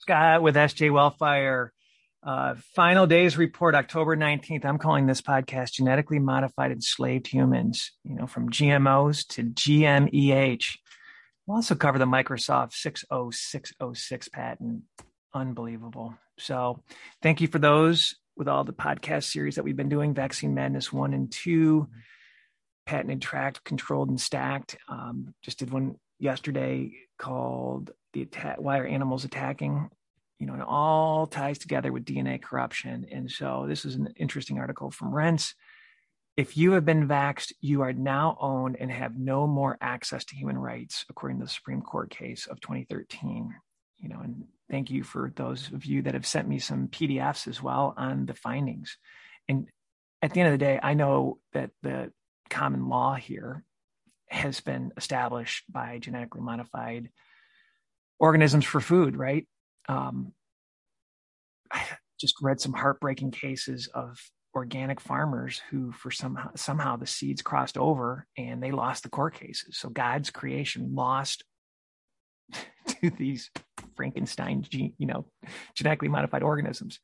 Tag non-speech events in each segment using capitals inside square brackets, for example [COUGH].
Scott with SJ Wellfire. Uh, final days report, October 19th. I'm calling this podcast Genetically Modified Enslaved Humans, you know, from GMOs to GMEH. We'll also cover the Microsoft 60606 patent. Unbelievable. So, thank you for those with all the podcast series that we've been doing Vaccine Madness 1 and 2, patented, tracked, controlled, and stacked. Um, just did one yesterday called the attack why are animals attacking you know it all ties together with dna corruption. And so this is an interesting article from Rense if you have been vaxxed you are now owned and have no more access to human rights according to the supreme court case of 2013 you know and thank you for those of you that have sent me some pdfs as well on the findings. And at the end of the day i know that the common law here has been established by genetically modified organisms for food, right? Um, I just read some heartbreaking cases of organic farmers who, for somehow somehow the seeds crossed over and they lost the court cases. So God's creation lost [LAUGHS] to these Frankenstein, you know, genetically modified organisms.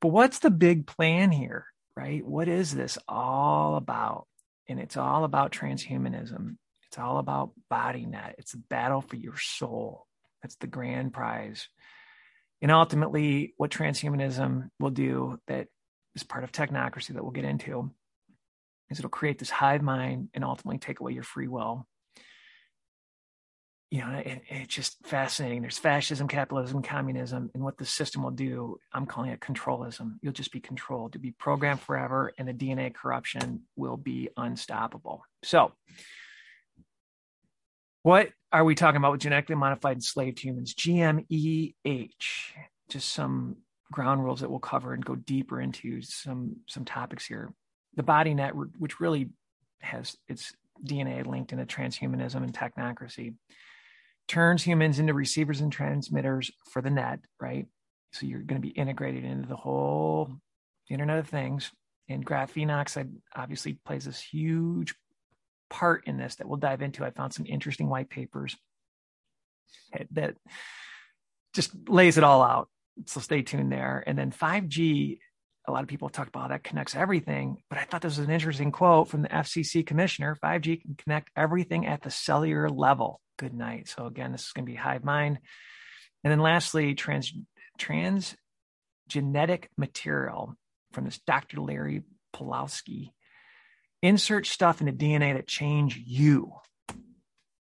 But what's the big plan here, right? What is this all about? And it's all about transhumanism. It's all about body net. It's a battle for your soul. That's the grand prize. And ultimately, what transhumanism will do that is part of technocracy that we'll get into is it'll create this hive mind and ultimately take away your free will. You know, it, it's just fascinating. There's fascism, capitalism, communism, and what the system will do. I'm calling it controlism. You'll just be controlled you'll be programmed forever, and the DNA corruption will be unstoppable. So, what are we talking about with genetically modified enslaved humans? GMEH. Just some ground rules that we'll cover and go deeper into some some topics here. The body net, which really has its DNA linked into transhumanism and technocracy, turns humans into receivers and transmitters for the net, right? So you're going to be integrated into the whole Internet of Things. And graphene oxide obviously plays this huge part in this that we'll dive into. I found some interesting white papers that just lays it all out. So stay tuned there. And then 5G, a lot of people talk about that connects everything, but I thought this was an interesting quote from the FCC commissioner 5G can connect everything at the cellular level. Good night. So again, this is going to be hive mind. And then lastly, trans genetic material from this Dr. Larry Pawlowski insert stuff into DNA that change you.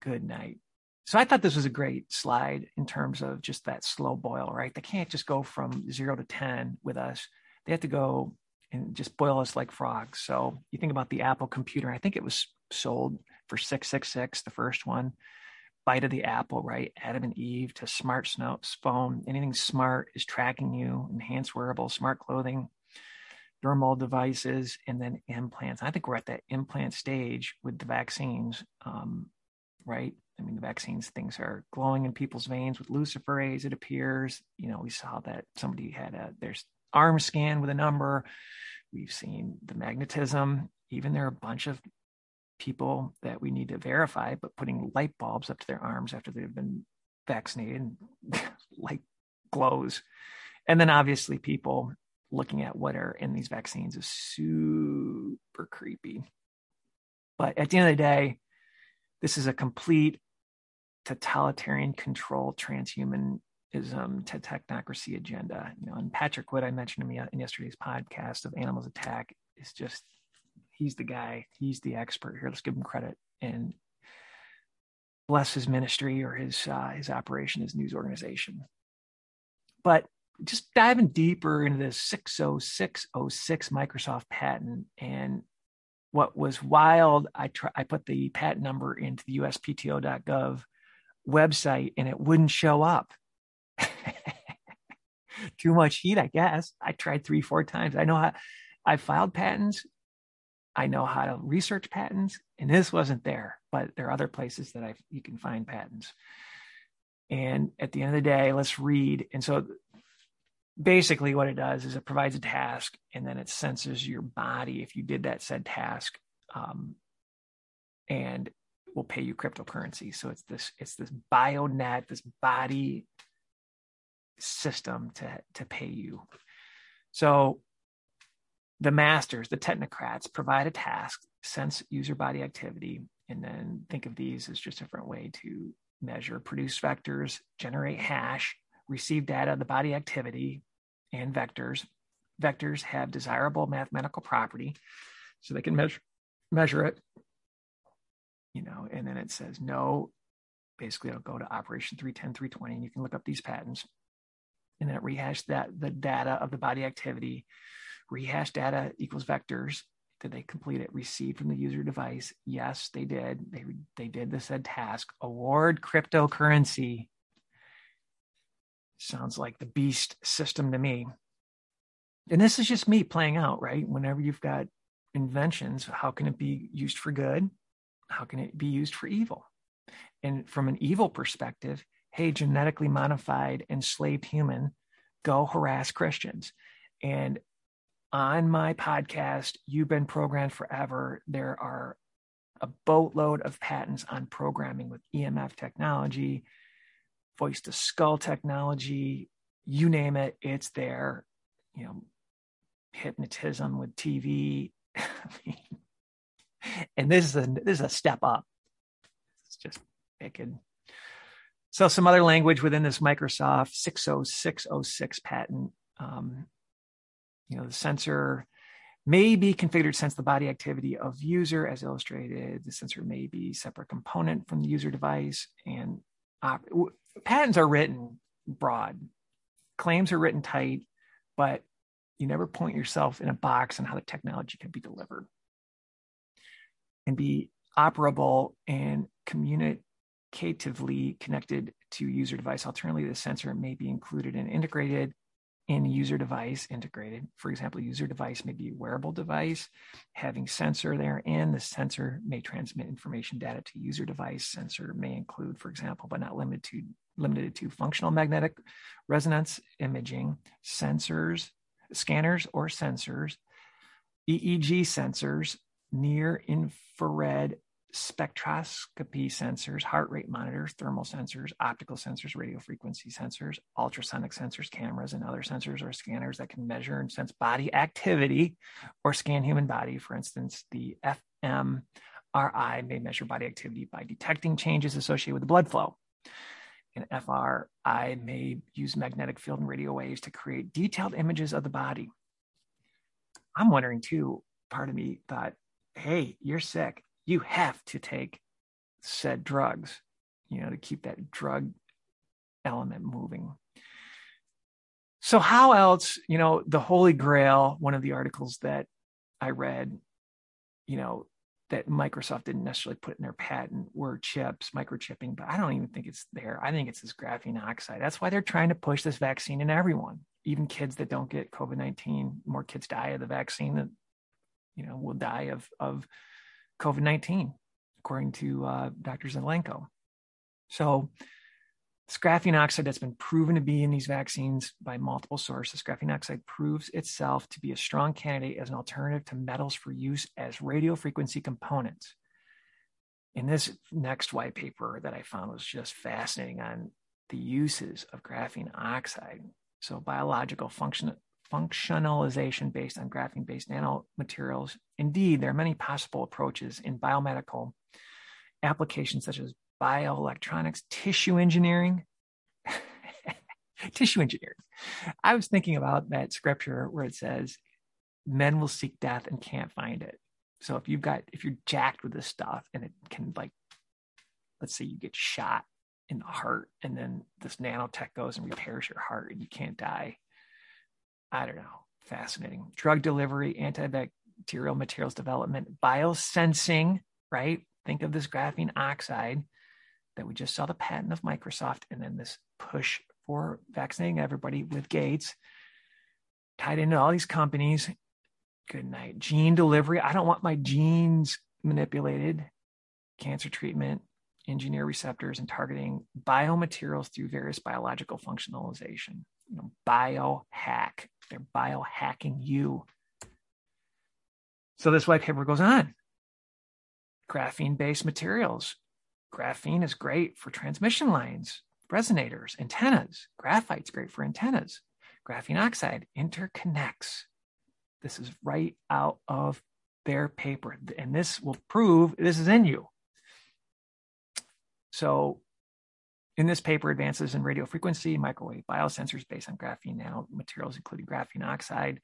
Good night. So I thought this was a great slide in terms of just that slow boil, right? They can't just go from zero to 10 with us. They have to go and just boil us like frogs. So you think about the Apple computer, I think it was sold for 666, the first one. Bite of the apple, right? Adam and Eve to smart phone. Anything smart is tracking you, enhanced wearable, smart clothing, dermal devices, and then implants. I think we're at that implant stage with the vaccines, um, right? I mean, the vaccines things are glowing in people's veins with luciferase. It appears. You know, we saw that somebody had a their arm scan with a number. We've seen the magnetism. Even there are a bunch of people that we need to verify, but putting light bulbs up to their arms after they've been vaccinated, [LAUGHS] light glows. And then obviously people looking at what are in these vaccines is super creepy. But at the end of the day, this is a complete totalitarian control transhumanism to technocracy agenda. You know, and Patrick Wood, I mentioned him in yesterday's podcast of Animals Attack, is just he's the guy, he's the expert here. Let's give him credit and bless his ministry or his uh, his operation, his news organization. But just diving deeper into this 60606 Microsoft patent and what was wild, I try, I put the patent number into the USPTO.gov website and it wouldn't show up. [LAUGHS] Too much heat, I guess. I tried three, four times. I know how I filed patents. I know how to research patents, and this wasn't there. But there are other places that I you can find patents. And at the end of the day, let's read. And so basically what it does is it provides a task and then it senses your body if you did that said task um, and will pay you cryptocurrency so it's this it's this bio net, this body system to, to pay you. So the masters, the technocrats provide a task, sense user body activity, and then think of these as just a different way to measure, produce vectors, generate hash, receive data of the body activity and vectors. Vectors have desirable mathematical property, so they can measure measure it. You know, and then it says no. Basically, it'll go to operation 310, 320, and you can look up these patents. And then it rehash that the data of the body activity. Rehash data equals vectors. Did they complete it? Received from the user device? Yes, they did. They they did the said task. Award cryptocurrency. Sounds like the beast system to me. And this is just me playing out, right? Whenever you've got inventions, how can it be used for good? How can it be used for evil? And from an evil perspective, hey, genetically modified enslaved human, go harass Christians. And on my podcast, You've Been Programmed Forever, there are a boatload of patents on programming with EMF technology, voice to skull technology, you name it, it's there. You know, hypnotism with TV. [LAUGHS] and this is a this is a step up. It's just picking. So some other language within this Microsoft 60606 patent. Um, you know, the sensor may be configured to sense the body activity of user as illustrated. The sensor may be separate component from the user device and patents are written broad. Claims are written tight, but you never point yourself in a box on how the technology can be delivered and be operable and communicatively connected to user device. Alternatively, the sensor may be included and integrated in user device integrated. For example, user device may be a wearable device having sensor there, and the sensor may transmit information data to user device. Sensor may include, for example, but not limited to limited to functional magnetic resonance imaging, sensors, scanners or sensors, EEG sensors, near infrared spectroscopy sensors, heart rate monitors, thermal sensors, optical sensors, radio frequency sensors, ultrasonic sensors, cameras, and other sensors or scanners that can measure and sense body activity or scan human body. For instance, the fMRI may measure body activity by detecting changes associated with the blood flow. An I may use magnetic field and radio waves to create detailed images of the body. I'm wondering too, part of me thought, hey, you're sick you have to take said drugs, you know, to keep that drug element moving. So, how else, you know, the Holy Grail, one of the articles that I read, you know, that Microsoft didn't necessarily put in their patent were chips, microchipping, but I don't even think it's there. I think it's this graphene oxide. That's why they're trying to push this vaccine in everyone, even kids that don't get COVID 19. More kids die of the vaccine that, you know, will die of, of COVID 19, according to uh, Dr. Zelenko. So, this graphene oxide that's been proven to be in these vaccines by multiple sources, graphene oxide proves itself to be a strong candidate as an alternative to metals for use as radio frequency components. In this next white paper that I found was just fascinating on the uses of graphene oxide. So, biological function, functionalization based on graphene based nanomaterials. Indeed, there are many possible approaches in biomedical applications such as bioelectronics, tissue engineering. [LAUGHS] tissue engineering. I was thinking about that scripture where it says, men will seek death and can't find it. So if you've got, if you're jacked with this stuff and it can like, let's say you get shot in the heart and then this nanotech goes and repairs your heart and you can't die I don't know, fascinating. Drug delivery, antibacterial materials development, biosensing, right? Think of this graphene oxide that we just saw the patent of Microsoft, and then this push for vaccinating everybody with Gates, tied into all these companies. Good night. Gene delivery. I don't want my genes manipulated. Cancer treatment, engineer receptors, and targeting biomaterials through various biological functionalization. You know, biohack. They're biohacking you. So this white paper goes on. Graphene based materials. Graphene is great for transmission lines, resonators, antennas. Graphite's great for antennas. Graphene oxide interconnects. This is right out of their paper. And this will prove this is in you. So, in this paper, advances in radio frequency, microwave biosensors based on graphene nanomaterials, including graphene oxide,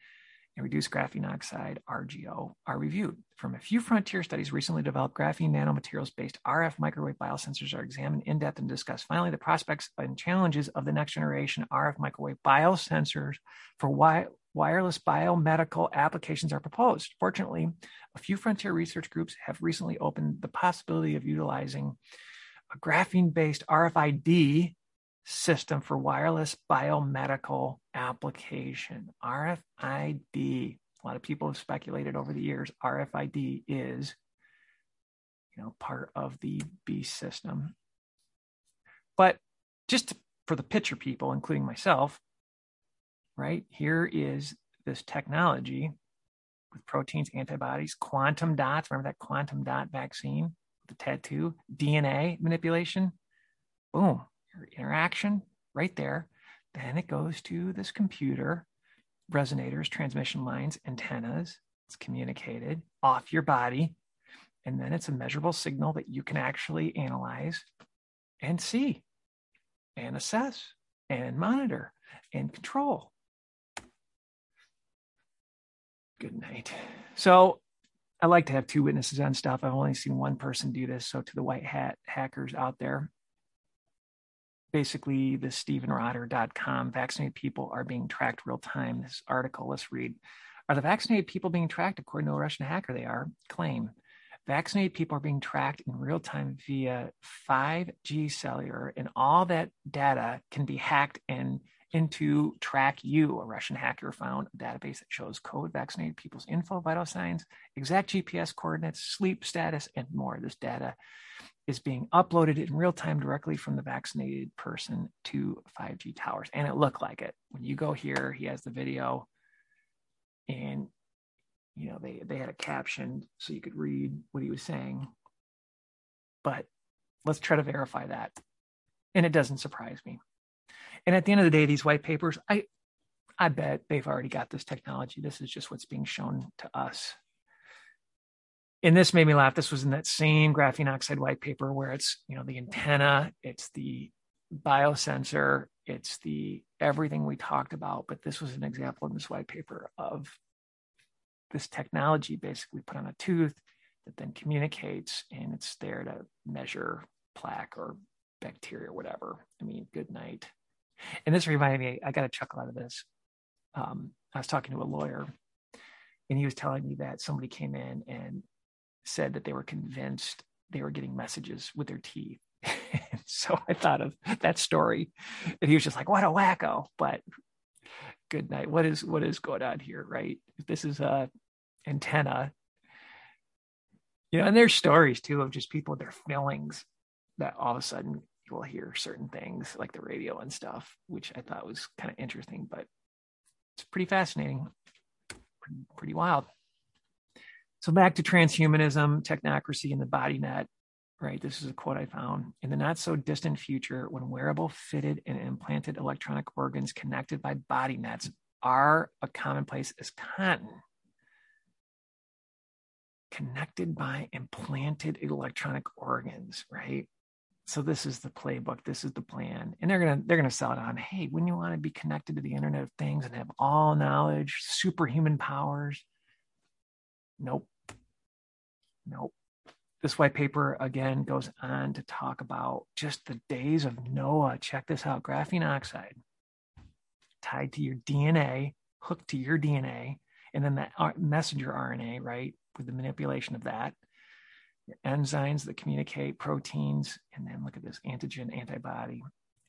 and reduced graphene oxide, RGO, are reviewed. From a few frontier studies, recently developed graphene nanomaterials based RF microwave biosensors are examined in depth and discussed. Finally, the prospects and challenges of the next generation RF microwave biosensors for wi- wireless biomedical applications are proposed. Fortunately, a few frontier research groups have recently opened the possibility of utilizing a graphene based RFID system for wireless biomedical application. RFID. A lot of people have speculated over the years RFID is you know part of the B system. But just for the picture people including myself, right? Here is this technology with proteins, antibodies, quantum dots. Remember that quantum dot vaccine, the tattoo, DNA manipulation? Boom, interaction right there. Then it goes to this computer, resonators, transmission lines, antennas. It's communicated off your body. And then it's a measurable signal that you can actually analyze and see and assess and monitor and control. Good night. So I like to have two witnesses on stuff. I've only seen one person do this. So to the white hat hackers out there, basically the stephenrotter.com vaccinated people are being tracked real time. This article let's read. Are the vaccinated people being tracked according to a russian hacker? They are. Claim vaccinated people are being tracked in real time via 5g cellular and all that data can be hacked and into track you. A russian hacker found a database that shows code vaccinated people's info vital signs exact gps coordinates sleep status and more. This data is being uploaded in real time directly from the vaccinated person to 5G towers. And it looked like it. When you go here, he has the video and you know they they had a caption so you could read what he was saying. But let's try to verify that. And it doesn't surprise me. And at the end of the day, these white papers, I I bet they've already got this technology. This is just what's being shown to us and this made me laugh. This was in that same graphene oxide white paper where it's, you know, the antenna, it's the biosensor, it's the everything we talked about. But this was an example in this white paper of this technology basically put on a tooth that then communicates and it's there to measure plaque or bacteria or whatever. I mean, good night. And this reminded me, I got a chuckle out of this. Um, I was talking to a lawyer and he was telling me that somebody came in and said that they were convinced they were getting messages with their teeth. [LAUGHS] so I thought of that story, and he was just like, "What a wacko!" But good night. What is what is going on here, right? This is a antenna, you know, and there's stories too of just people their feelings that all of a sudden you will hear certain things like the radio and stuff, which I thought was kind of interesting, but it's pretty fascinating, pretty, pretty wild. So back to transhumanism, technocracy, and the body net, right? This is a quote I found. In the not so distant future, when wearable, fitted, and implanted electronic organs connected by body nets are a commonplace as cotton, connected by implanted electronic organs, right? So this is the playbook. This is the plan, and they're gonna they're gonna sell it on. Hey, wouldn't you want to be connected to the Internet of Things and have all knowledge, superhuman powers? Nope. Nope. This white paper again goes on to talk about just the days of Noah. Check this out graphene oxide tied to your DNA, hooked to your DNA, and then that messenger RNA, right, with the manipulation of that. Your enzymes that communicate proteins, and then look at this antigen antibody.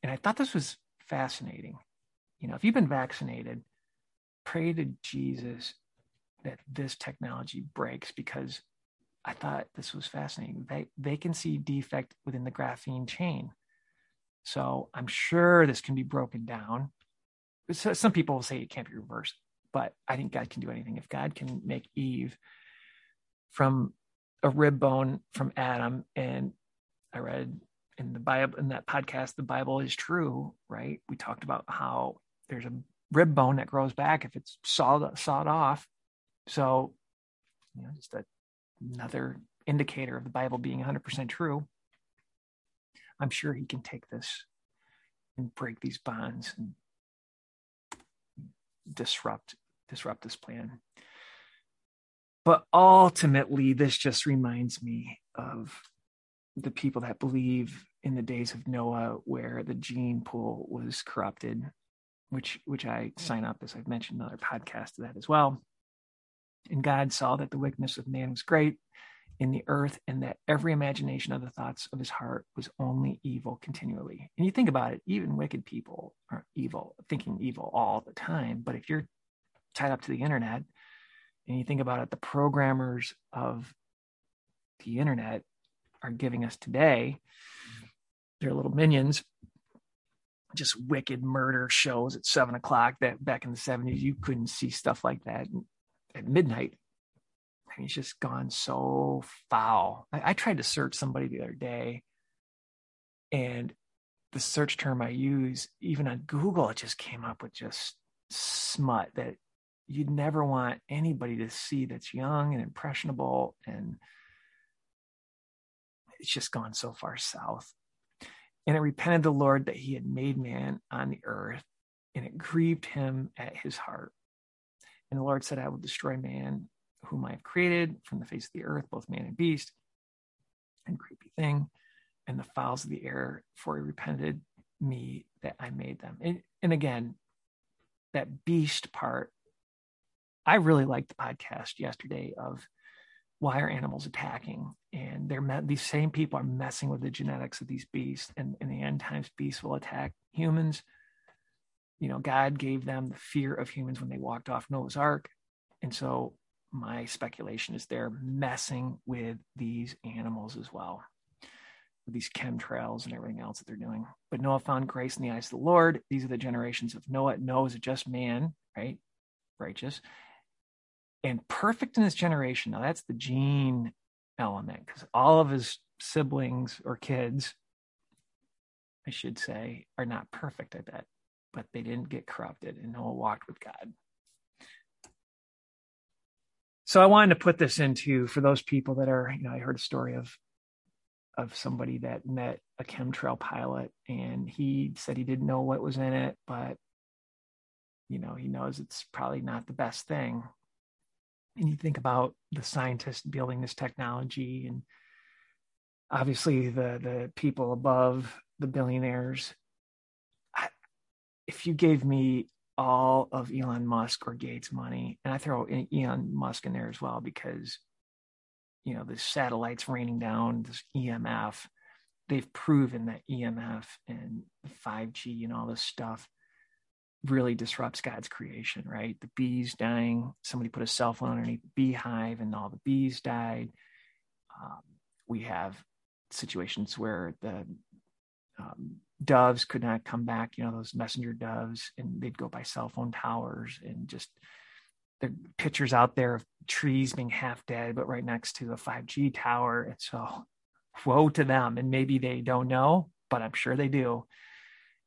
And I thought this was fascinating. You know, if you've been vaccinated, pray to Jesus that this technology breaks because I thought this was fascinating. They they can see defect within the graphene chain. So I'm sure this can be broken down. So some people will say it can't be reversed, but I think God can do anything. If God can make Eve from a rib bone from Adam, and I read in the Bible in that podcast, the Bible is true, right? We talked about how there's a rib bone that grows back if it's sawed sawed off. So, you know, just a, another indicator of the Bible being 100% true. I'm sure he can take this and break these bonds and disrupt disrupt this plan. But ultimately, this just reminds me of the people that believe in the days of Noah, where the gene pool was corrupted, which which I sign up as I've mentioned another podcast of that as well. And God saw that the wickedness of man was great in the earth, and that every imagination of the thoughts of his heart was only evil continually. And you think about it, even wicked people are evil, thinking evil all the time. But if you're tied up to the internet and you think about it, the programmers of the internet are giving us today, their little minions, just wicked murder shows at seven o'clock that back in the 70s, you couldn't see stuff like that at midnight. Mean, it's just gone so foul. I, I tried to search somebody the other day and the search term I use, even on Google, it just came up with just smut that you'd never want anybody to see that's young and impressionable and it's just gone so far south and it repented the lord that he had made man on the earth and it grieved him at his heart and the lord said i will destroy man whom i have created from the face of the earth both man and beast and creepy thing and the fowls of the air for he repented me that i made them. And, and again that beast part I really liked the podcast yesterday of why are animals attacking? And they're met, these same people are messing with the genetics of these beasts and in the end times beasts will attack humans you know god gave them the fear of humans when they walked off noah's ark. And so my speculation is they're messing with these animals as well with these chemtrails and everything else that they're doing. But noah found grace in the eyes of the lord. These are the generations of noah. Noah is a just man right? Righteous. And perfect in his generation. Now that's the gene element because all of his siblings or kids, I should say, are not perfect, I bet, but they didn't get corrupted and Noah walked with God. So I wanted to put this into for those people that are, you know, I heard a story of of somebody that met a chemtrail pilot and he said he didn't know what was in it, but you know, he knows it's probably not the best thing and you think about the scientists building this technology and obviously the the people above the billionaires if you gave me all of Elon Musk or Gates money and I throw Elon Musk in there as well because you know the satellites raining down this EMF they've proven that EMF and 5G and all this stuff really disrupts God's creation, right? The bees dying. Somebody put a cell phone underneath the beehive and all the bees died. Um, we have situations where the um, doves could not come back, you know, those messenger doves, and they'd go by cell phone towers and just the pictures out there of trees being half dead, but right next to a 5G tower. And so, [LAUGHS] woe to them. And maybe they don't know, but I'm sure they do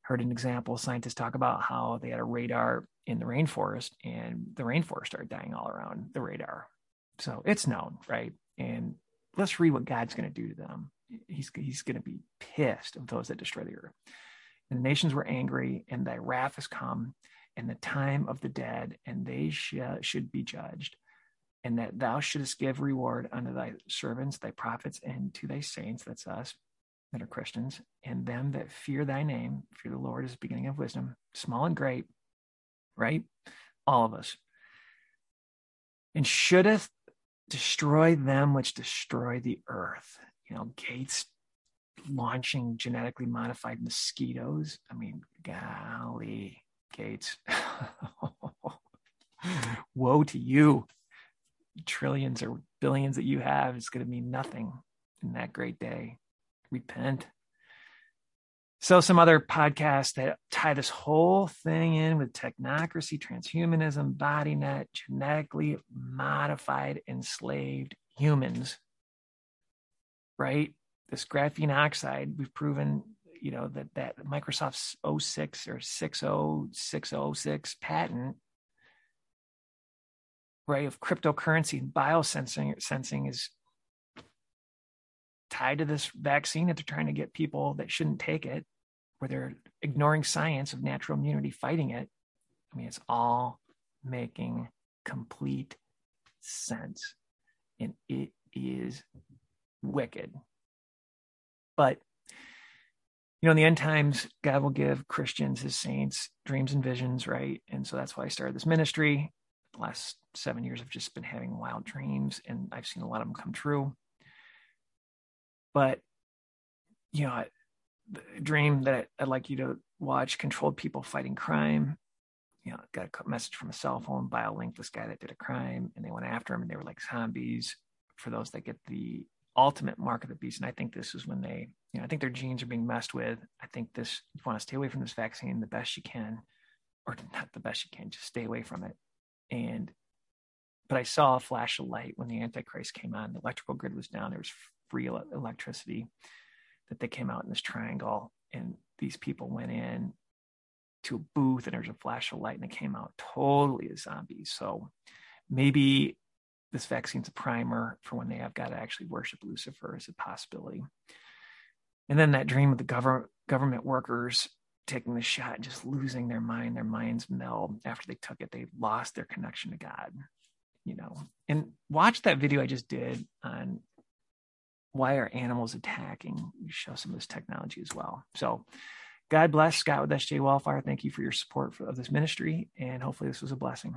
heard an example scientists talk about how they had a radar in the rainforest and the rainforest started dying all around the radar so it's known right and let's read what god's going to do to them he's, he's going to be pissed of those that destroy the earth and the nations were angry and thy wrath has come and the time of the dead and they sh- should be judged and that thou shouldest give reward unto thy servants thy prophets and to thy saints that's us that are Christians, and them that fear thy name, fear the Lord is the beginning of wisdom, small and great, right? All of us. And shouldeth destroy them which destroy the earth. You know, Gates launching genetically modified mosquitoes. I mean, golly, Gates. [LAUGHS] Woe to you. Trillions or billions that you have is going to mean nothing in that great day repent. So, some other podcasts that tie this whole thing in with technocracy, transhumanism, body net, genetically modified, enslaved humans, right? this graphene oxide, we've proven, you know, that that Microsoft's 06 or 60606 patent, right, of cryptocurrency and biosensing sensing is tied to this vaccine that they're trying to get people that shouldn't take it, where they're ignoring science of natural immunity, fighting it. I mean, it's all making complete sense. And it is wicked. But, you know, in the end times, God will give Christians, his saints, dreams and visions, right? And so that's why I started this ministry. The last seven years, I've just been having wild dreams, and I've seen a lot of them come true. But, you know, the dream that I'd like you to watch controlled people fighting crime you know, got a message from a cell phone, BioLink, this guy that did a crime, and they went after him, and they were like zombies. For those that get the ultimate mark of the beast, and I think this is when they, you know, I think their genes are being messed with. I think this, you want to stay away from this vaccine the best you can, or not the best you can, just stay away from it. And, but I saw a flash of light when the Antichrist came on. The electrical grid was down. There was free electricity that they came out in this triangle, and these people went in to a booth and there was a flash of light and it came out totally as zombies. So maybe this vaccine's a primer for when they have got to actually worship Lucifer as a possibility. And then that dream of the government government workers taking the shot and just losing their mind, their minds meld after they took it. They lost their connection to God, you know. And watch that video I just did on why are animals attacking. You show some of this technology as well. So God bless Scott with SJ Wellfire. Thank you for your support of this ministry, and hopefully, this was a blessing.